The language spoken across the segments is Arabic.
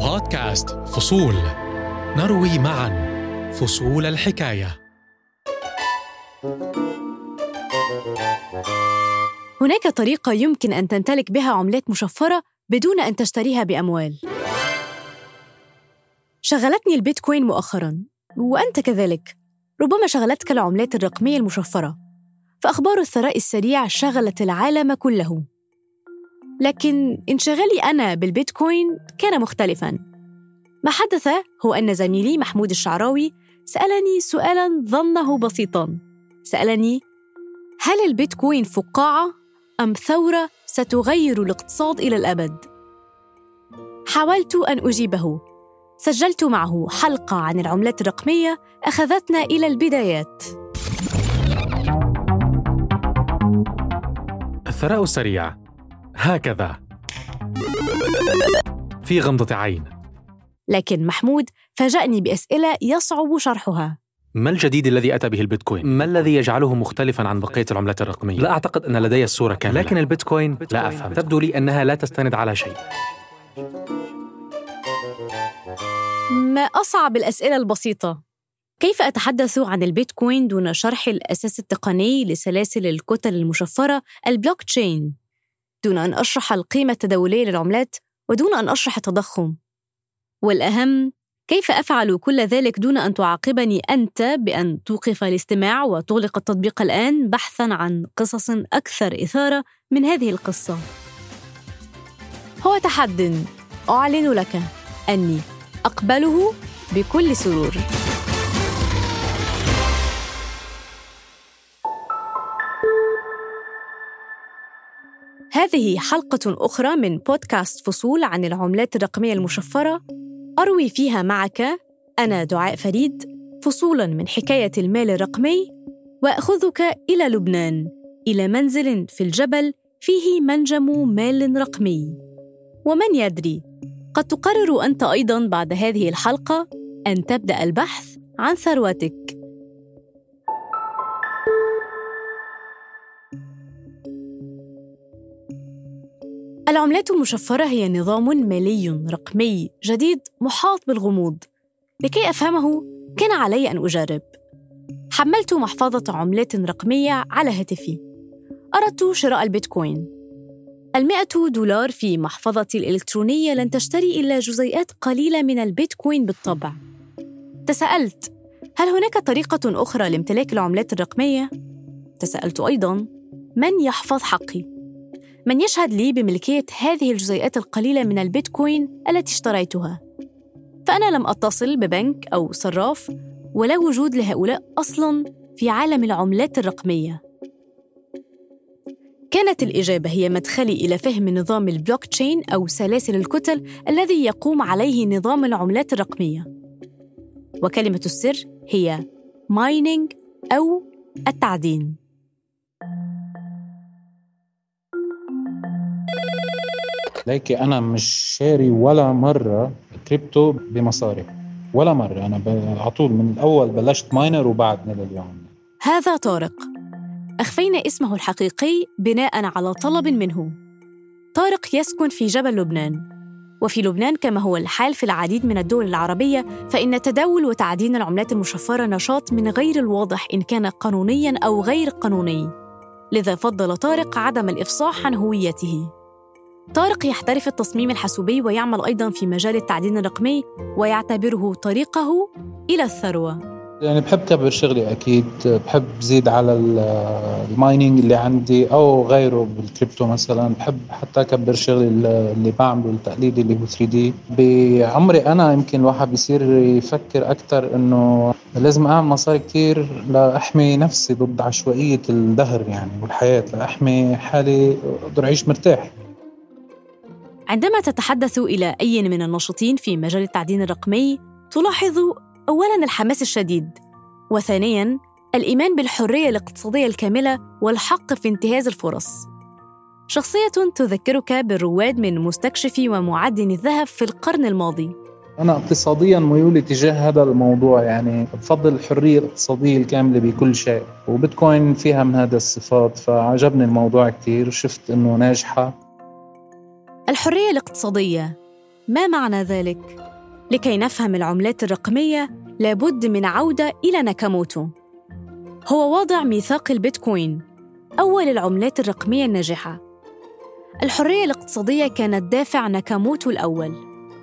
بودكاست فصول نروي معا فصول الحكاية هناك طريقة يمكن أن تمتلك بها عملات مشفرة بدون أن تشتريها بأموال. شغلتني البيتكوين مؤخراً، وأنت كذلك. ربما شغلتك العملات الرقمية المشفرة، فأخبار الثراء السريع شغلت العالم كله. لكن انشغالي أنا بالبيتكوين كان مختلفاً. ما حدث هو أن زميلي محمود الشعراوي سألني سؤالاً ظنه بسيطاً. سألني: هل البيتكوين فقاعة أم ثورة ستغير الاقتصاد إلى الأبد؟ حاولت أن أجيبه سجلت معه حلقة عن العملات الرقمية أخذتنا إلى البدايات الثراء السريع هكذا. في غمضة عين. لكن محمود فاجأني بأسئلة يصعب شرحها. ما الجديد الذي أتى به البيتكوين؟ ما الذي يجعله مختلفا عن بقية العملات الرقمية؟ لا أعتقد أن لدي الصورة كاملة. لكن البيتكوين لا أفهم. تبدو لي أنها لا تستند على شيء. ما أصعب الأسئلة البسيطة؟ كيف أتحدث عن البيتكوين دون شرح الأساس التقني لسلاسل الكتل المشفرة البلوك تشين دون أن أشرح القيمة التداولية للعملات ودون أن أشرح التضخم. والأهم كيف أفعل كل ذلك دون أن تعاقبني أنت بأن توقف الاستماع وتغلق التطبيق الآن بحثا عن قصص أكثر إثارة من هذه القصة؟ هو تحد. أعلن لك أني أقبله بكل سرور. هذه حلقة أخرى من بودكاست فصول عن العملات الرقمية المشفرة. أروي فيها معك أنا دعاء فريد فصولا من حكاية المال الرقمي وأخذك إلى لبنان إلى منزل في الجبل فيه منجم مال رقمي. ومن يدري قد تقرر أنت أيضا بعد هذه الحلقة أن تبدأ البحث عن ثروتك. العملات المشفرة هي نظام مالي رقمي جديد محاط بالغموض. لكي أفهمه كان علي أن أجرب. حملت محفظة عملات رقمية على هاتفي. أردت شراء البيتكوين. المئة دولار في محفظتي الإلكترونية لن تشتري إلا جزيئات قليلة من البيتكوين بالطبع. تساءلت هل هناك طريقة أخرى لامتلاك العملات الرقمية؟ تساءلت أيضا من يحفظ حقي؟ من يشهد لي بملكية هذه الجزيئات القليلة من البيتكوين التي اشتريتها. فأنا لم أتصل ببنك أو صراف ولا وجود لهؤلاء أصلاً في عالم العملات الرقمية. كانت الإجابة هي مدخلي إلى فهم نظام البلوك تشين أو سلاسل الكتل الذي يقوم عليه نظام العملات الرقمية. وكلمة السر هي mining أو التعدين. ليكي أنا مش شاري ولا مرة كريبتو بمصاري. ولا مرة. أنا على طول من الأول بلشت miner وبعدني لليوم هذا طارق. أخفينا اسمه الحقيقي بناء على طلب منه. طارق يسكن في جبل لبنان. وفي لبنان كما هو الحال في العديد من الدول العربية فإن تداول وتعدين العملات المشفرة نشاط من غير الواضح إن كان قانونيا أو غير قانوني. لذا فضل طارق عدم الإفصاح عن هويته. طارق يحترف التصميم الحاسوبي ويعمل أيضا في مجال التعدين الرقمي ويعتبره طريقه إلى الثروة. يعني بحب كبر شغلي أكيد بحب زيد على ال mining اللي عندي أو غيره بالكريبتو مثلا. بحب حتى أكبر شغلي اللي بعمله التقليدي اللي هو 3D بعمري أنا يمكن الواحد بيصير يفكر أكثر إنه لازم أعمل مصاري كثير لأحمي نفسي ضد عشوائية الدهر يعني والحياة لأحمي حالي أقدر أعيش مرتاح. عندما تتحدث إلى أي من الناشطين في مجال التعدين الرقمي تلاحظ أولاً الحماس الشديد وثانياً الإيمان بالحرية الاقتصادية الكاملة والحق في انتهاز الفرص. شخصية تذكرك بالرواد من مستكشفي ومعدن الذهب في القرن الماضي. أنا اقتصاديا ميولي تجاه هذا الموضوع يعني بفضل الحرية الاقتصادية الكاملة بكل شيء وبيتكوين فيها من هذا الصفات فعجبني الموضوع كتير شفت أنه ناجحة. الحرية الاقتصادية. ما معنى ذلك؟ لكي نفهم العملات الرقمية لابد من عودة إلى ناكاموتو. هو وضع ميثاق البيتكوين أول العملات الرقمية الناجحة. الحرية الاقتصادية كانت دافع ناكاموتو الأول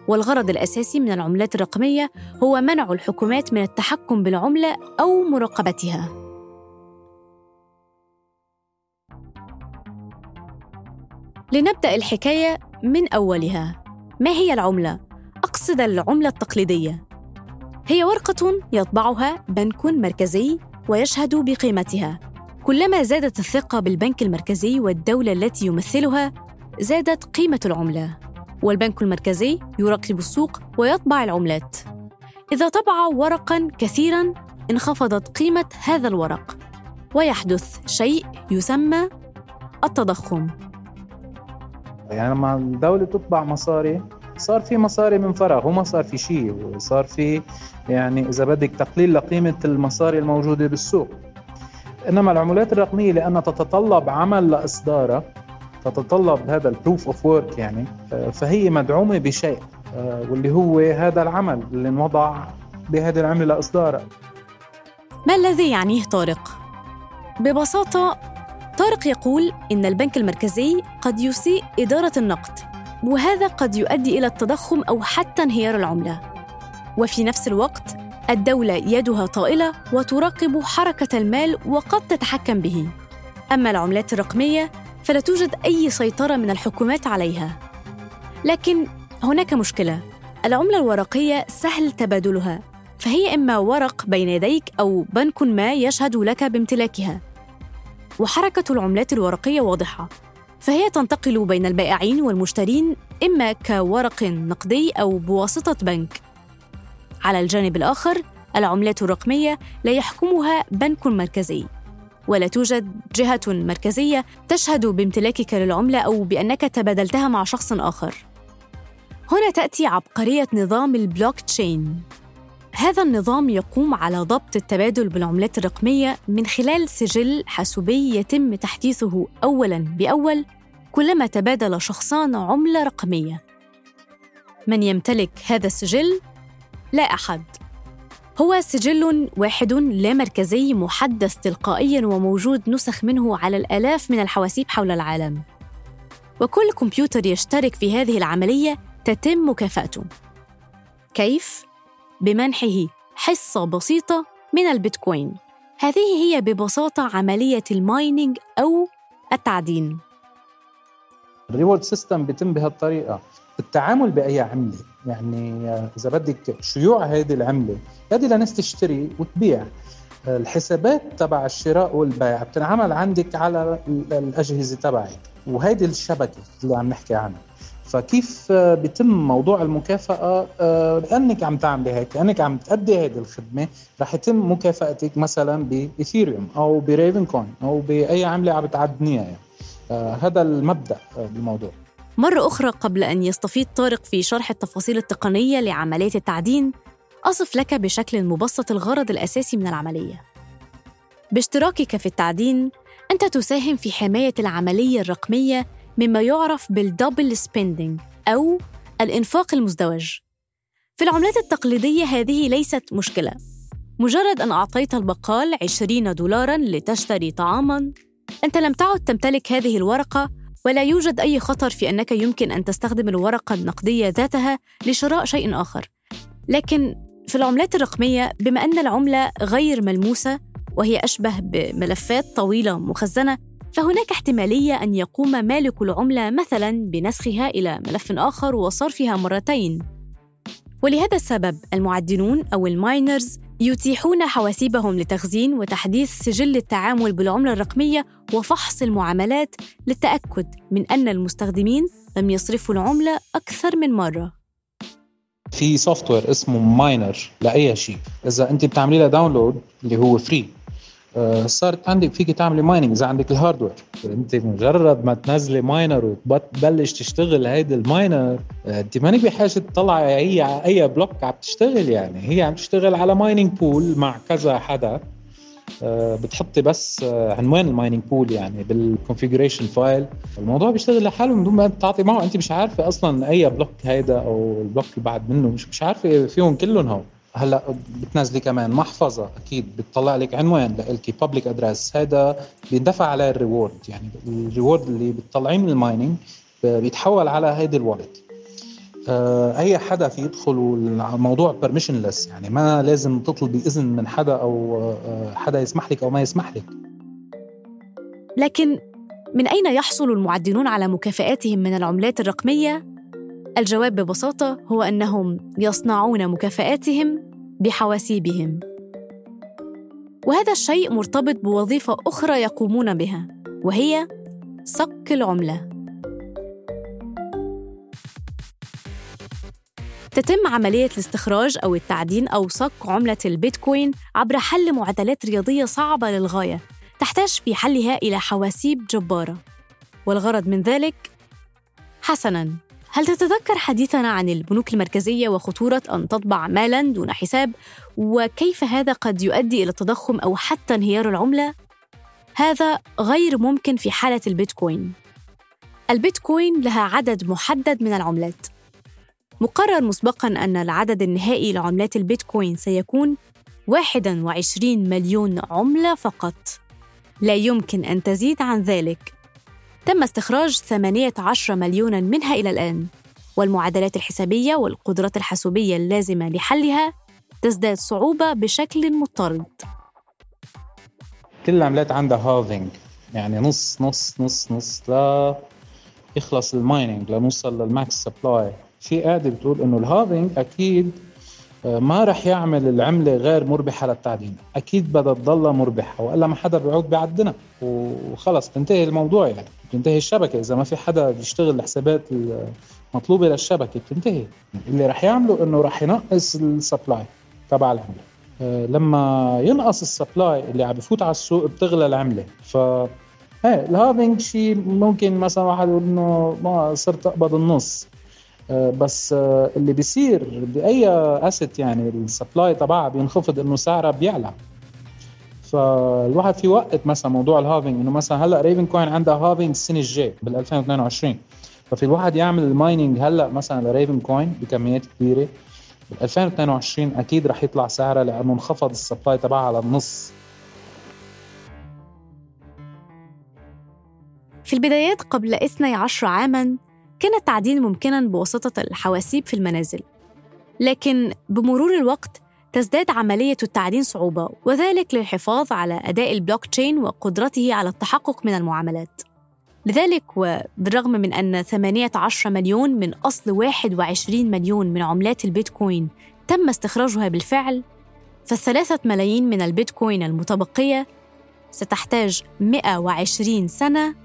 والغرض الأساسي من العملات الرقمية هو منع الحكومات من التحكم بالعملة أو مراقبتها. لنبدأ الحكاية من أولها. ما هي العملة؟ أقصد العملة التقليدية. هي ورقة يطبعها بنك مركزي ويشهد بقيمتها. كلما زادت الثقة بالبنك المركزي والدولة التي يمثلها زادت قيمة العملة. والبنك المركزي يراقب السوق ويطبع العملات. إذا طبع ورقا كثيرا انخفضت قيمة هذا الورق. ويحدث شيء يسمى التضخم. يعني لما الدولة تطبع مصاري صار في مصاري من فراغ وما صار في شيء وصار في يعني إذا بدك تقليل لقيمة المصاري الموجودة بالسوق إنما العملات الرقمية لأنها تتطلب عمل لإصدارها تتطلب هذا ال proof of work يعني فهي مدعومة بشيء واللي هو هذا العمل اللي انوضع بهذه العملة لإصدارها ما الذي يعنيه طارق؟ ببساطة طارق يقول إن البنك المركزي قد يسيء إدارة النقد وهذا قد يؤدي إلى التضخم أو حتى انهيار العملة. وفي نفس الوقت الدولة يدها طائلة وتراقب حركة المال وقد تتحكم به. أما العملات الرقمية فلا توجد أي سيطرة من الحكومات عليها. لكن هناك مشكلة. العملة الورقية سهل تبادلها فهي إما ورق بين يديك أو بنك ما يشهد لك بامتلاكها. وحركة العملات الورقية واضحة. فهي تنتقل بين البائعين والمشترين إما كورق نقدي أو بواسطة بنك. على الجانب الآخر العملات الرقمية لا يحكمها بنك مركزي. ولا توجد جهة مركزية تشهد بامتلاكك للعملة أو بأنك تبادلتها مع شخص آخر. هنا تأتي عبقرية نظام البلوك تشين. هذا النظام يقوم على ضبط التبادل بالعملات الرقمية من خلال سجل حاسوبي يتم تحديثه أولاً بأول كلما تبادل شخصان عملة رقمية. من يمتلك هذا السجل؟ لا أحد. هو سجل واحد لا مركزي محدث تلقائياً وموجود نسخ منه على الآلاف من الحواسيب حول العالم. وكل كمبيوتر يشترك في هذه العملية تتم مكافأته. كيف؟ بمنحه حصة بسيطة من البيتكوين. هذه هي ببساطة عملية المايننج أو التعدين. ال reward system بيتم بهالطريقة التعامل بأي عملة؟ يعني إذا بدك شيوع هذه العملة هذه لناس تشتري وتبيع. الحسابات تبع الشراء والبيع بتنعمل عندك على الأجهزة تبعك. وهيدي الشبكة اللي عم نحكي عنها. فكيف بيتم موضوع المكافأة؟ لأنك عم تعملي هيك لأنك عم تأدي هذه الخدمة رح يتم مكافأتك مثلا بإيثيريوم أو ب Ravencoin أو بأي عملة عم تعدنيها يعني. هذا المبدأ بالموضوع. مرة أخرى قبل أن يستفيد طارق في شرح التفاصيل التقنية لعملية التعدين أصف لك بشكل مبسط الغرض الأساسي من العملية. باشتراكك في التعدين أنت تساهم في حماية العملية الرقمية مما يعرف بال double spending أو الإنفاق المزدوج. في العملات التقليدية هذه ليست مشكلة. مجرد أن أعطيت البقال 20 دولارا لتشتري طعاما، أنت لم تعد تمتلك هذه الورقة ولا يوجد أي خطر في أنك يمكن أن تستخدم الورقة النقدية ذاتها لشراء شيء آخر. لكن في العملات الرقمية بما أن العملة غير ملموسة وهي أشبه بملفات طويلة مخزنة فهناك احتمالية أن يقوم مالك العملة مثلاً بنسخها إلى ملف آخر وصرفها مرتين. ولهذا السبب المعدنون أو الماينرز يتيحون حواسيبهم لتخزين وتحديث سجل التعامل بالعملة الرقمية وفحص المعاملات للتأكد من أن المستخدمين لم يصرفوا العملة أكثر من مرة. في software اسمه miner لأي شيء إذا أنت بتعملي له download اللي هو free صارت عندك فيك تعملي mining إذا عندك ال hardware انت مجرد ما تنزلي miner وتبلش تشتغل هيدي ال miner آه، أنت مانك بحاجة تطلعي هي أي block عم تشتغل يعني. هي عم تشتغل على mining pool مع كذا حدا. آه، بتحطي بس آه، عنوان ال mining pool يعني بال configuration file الموضوع بيشتغل لحاله من دون ما تعطي معه. أنت مش عارفة أصلا أي block هيدا أو ال block اللي بعد منه. مش مش عارفة فيهم كلهم هو هلا بتنزلي كمان محفظة أكيد بتطلع لك عنوان لك public address هذا بيندفع عليه ال reward يعني ال reward اللي بتطلعيه من ال mining بيتحول على هيدي ال wallet آه، أي حدا في يدخل الموضوع بيرميشنلس يعني ما لازم تطلبي اذن من حدا أو آه، حدا يسمح لك أو ما يسمح لك. لكن من أين يحصل المعدنون على مكافآتهم من العملات الرقمية؟ الجواب ببساطة هو أنهم يصنعون مكافآتهم بحواسيبهم. وهذا الشيء مرتبط بوظيفة أخرى يقومون بها وهي صك العملة. تتم عملية الاستخراج أو التعدين أو صك عملة البيتكوين عبر حل معادلات رياضية صعبة للغاية تحتاج في حلها إلى حواسيب جبارة. والغرض من ذلك حسناً. هل تتذكر حديثنا عن البنوك المركزية وخطورة أن تطبع مالاً دون حساب؟ وكيف هذا قد يؤدي إلى التضخم أو حتى انهيار العملة؟ هذا غير ممكن في حالة البيتكوين. البيتكوين لها عدد محدد من العملات. مقرر مسبقا أن العدد النهائي لعملات البيتكوين سيكون 21 مليون عملة فقط. لا يمكن أن تزيد عن ذلك. تم استخراج 18 مليونا منها إلى الآن. والمعادلات الحسابية والقدرات الحاسوبية اللازمة لحلها تزداد صعوبة بشكل مضطرد. كل العملات عندها halving يعني نص نص نص نص لا يخلص ال mining لنوصل لل max supply في قاعدة بتقول إنه ال halving أكيد ما رح يعمل العملة غير مربحة للتعدين أكيد بدها تضلها مربحة وإلا ما حدا بيعود بيعدنها وخلص تنتهي الموضوع يعني. بتنتهي الشبكة. إذا ما في حدا بيشتغل الحسابات المطلوبة للشبكة بتنتهي. اللي رح يعمله إنه رح ينقص ال supply تبع العملة. آه، لما ينقص ال supply اللي عم بفوت على السوق بتغلى العملة. ف إيه ال halving شيء ممكن مثلا واحد يقول إنه ما صرت أقبض النص. بس آه، اللي بيصير بأي asset يعني ال supply تبعها بينخفض إنه سعرها بيعلى. فالواحد في وقت مثلا موضوع ال halving إنه مثلا هلأ Ravencoin عندها halving السنة الجاي بال 2022 ففي الواحد يعمل ال mining هلأ مثلا ل Ravencoin بكميات كبيرة. بال 2022 أكيد رح يطلع سعرها لأنه انخفض ال supply تبعها للنص. في البدايات قبل 12 عاماً كان التعدين ممكنا بواسطة الحواسيب في المنازل لكن بمرور الوقت تزداد عملية التعدين صعوبة وذلك للحفاظ على أداء البلوك تشين وقدرته على التحقق من المعاملات. لذلك وبالرغم من أن 18 مليون من أصل 21 مليون من عملات البيتكوين تم استخراجها بالفعل فالثلاثة ملايين من البيتكوين المتبقية ستحتاج 120 سنة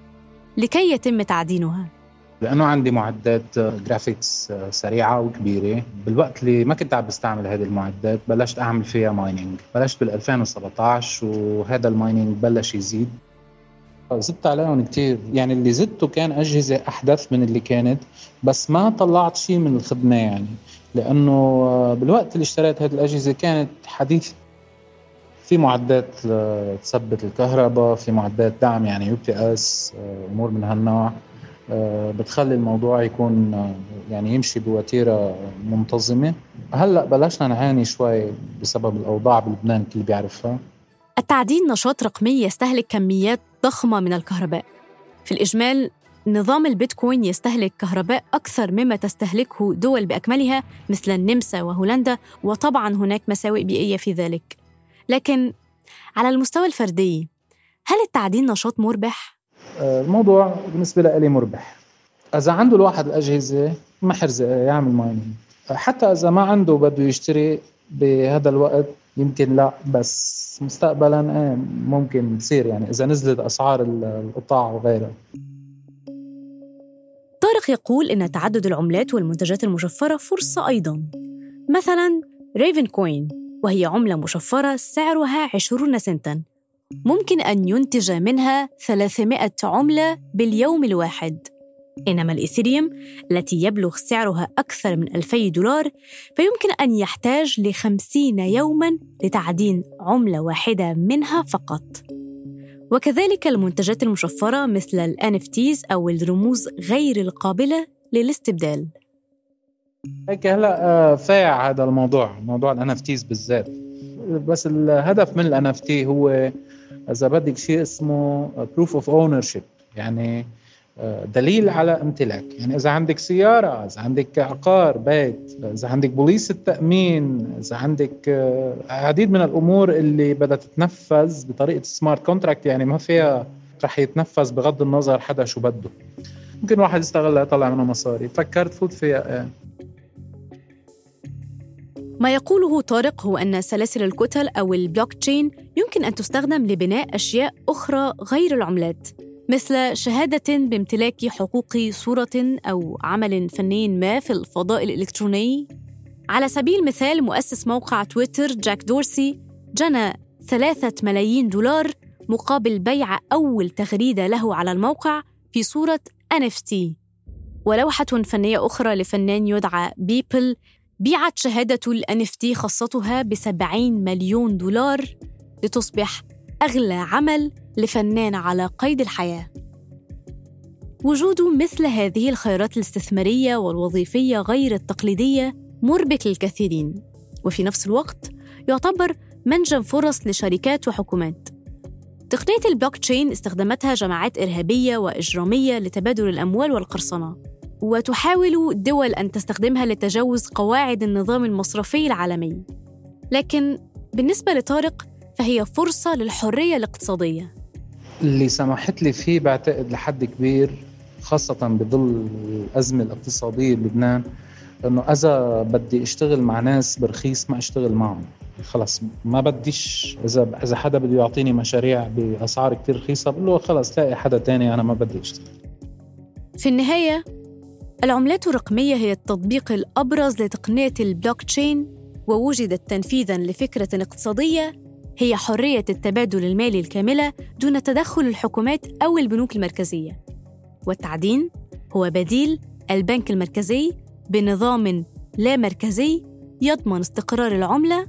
لكي يتم تعدينها. لأنه عندي معدات graphics سريعة وكبيرة. بالوقت اللي ما كنت عم بستعمل هذه المعدات بلشت أعمل فيها mining بلشت بال 2017 وهذا ال mining بلش يزيد. زدت عليهم كثير يعني اللي زدته كان أجهزة أحدث من اللي كانت بس ما طلعت شيء من الخدمة يعني. لأنه بالوقت اللي اشتريت هذه الأجهزة كانت حديثه في معدات تثبت الكهرباء في معدات دعم يعني UPS أمور من هالنوع. آه، بتخلي الموضوع يكون آه، يعني يمشي بوتيرة منتظمة. هلأ بلشنا نعاني شوي بسبب الأوضاع بلبنان كل بيعرفها. التعدين نشاط رقمي يستهلك كميات ضخمة من الكهرباء. في الإجمال نظام البيتكوين يستهلك كهرباء أكثر مما تستهلكه دول بأكملها مثل النمسا وهولندا وطبعا هناك مساوئ بيئية في ذلك. لكن على المستوى الفردي هل التعدين نشاط مربح؟ الموضوع بالنسبة لي مربح. إذا عنده الواحد الأجهزة ما حرزق يعمل مايننج حتى إذا ما عنده بده يشتري بهذا الوقت يمكن لا بس مستقبلا إيه ممكن تصير يعني إذا نزلت أسعار القطع وغيرها. طارق يقول إن تعدد العملات والمنتجات المشفرة فرصة أيضا. مثلا Ravencoin وهي عملة مشفرة سعرها 20 سنتا. ممكن أن ينتج منها 300 عملة باليوم الواحد. إنما الإيثيريوم التي يبلغ سعرها أكثر من 2000 دولار فيمكن أن يحتاج لخمسين يوماً لتعدين عملة واحدة منها فقط. وكذلك المنتجات المشفرة مثل ال NFTs أو الرموز غير القابلة للاستبدال. هيك هلا آه، فايع هذا الموضوع موضوع ال NFTs بالذات. بس الهدف من ال NFT هو اذا بدك شيء اسمه proof of ownership. يعني آه، دليل على امتلاك. يعني إذا عندك سيارة إذا عندك عقار بيت إذا عندك بوليس التأمين إذا عندك آه، عديد من الأمور اللي بدها تتنفذ بطريقة smart contract يعني ما فيها رح يتنفذ بغض النظر حدا شو بده. ممكن واحد يستغلها يطلع منها مصاري. فكرت فوت فيها. ما يقوله طارق هو أن سلاسل الكتل أو البلوك تشين يمكن أن تستخدم لبناء أشياء أخرى غير العملات مثل شهادة بامتلاك حقوق صورة أو عمل فني ما في الفضاء الإلكتروني. على سبيل المثال مؤسس موقع تويتر جاك دورسي جنى ثلاثة ملايين دولار مقابل بيع أول تغريدة له على الموقع في صورة NFT ولوحة فنية أخرى لفنان يدعى بيبل بيعت شهادة ال NFT خاصتها بسبعين مليون دولار لتصبح أغلى عمل لفنان على قيد الحياة. وجود مثل هذه الخيارات الاستثمارية والوظيفية غير التقليدية مربك للكثيرين. وفي نفس الوقت يعتبر منجم فرص لشركات وحكومات. تقنية البلوك تشين استخدمتها جماعات إرهابية وإجرامية لتبادل الأموال والقرصنة. وتحاول دول أن تستخدمها لتجاوز قواعد النظام المصرفي العالمي. لكن بالنسبة لطارق فهي فرصة للحرية الاقتصادية. اللي سمحت لي فيه بعتقد لحد كبير خاصة بظل الأزمة الاقتصادية بلبنان إنه إذا بدي أشتغل مع ناس برخيص ما أشتغل معهم. خلص ما بديش. إذا إذا حدا بده يعطيني مشاريع بأسعار كثير رخيصة بقول له خلص لاقي حدا تاني أنا ما بدي أشتغل. في النهاية العملات الرقمية هي التطبيق الأبرز لتقنية البلوك تشين ووجدت تنفيذا لفكرة اقتصادية هي حرية التبادل المالي الكاملة دون تدخل الحكومات أو البنوك المركزية. والتعدين هو بديل البنك المركزي بنظام لا مركزي يضمن استقرار العملة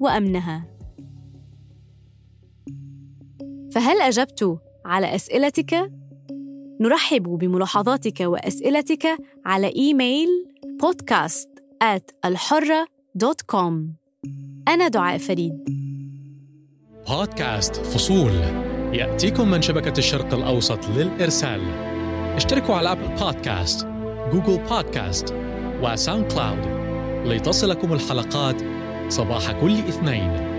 وأمنها. فهل أجبت على أسئلتك؟ نرحب بملاحظاتك وأسئلتك على إيميل بودكاست at الحرة دوت كوم أنا دعاء فريد. بودكاست فصول. يأتيكم من شبكة الشرق الأوسط للإرسال. اشتركوا على Apple Podcast Google Podcast و SoundCloud. لتصلكم الحلقات صباح كل اثنين.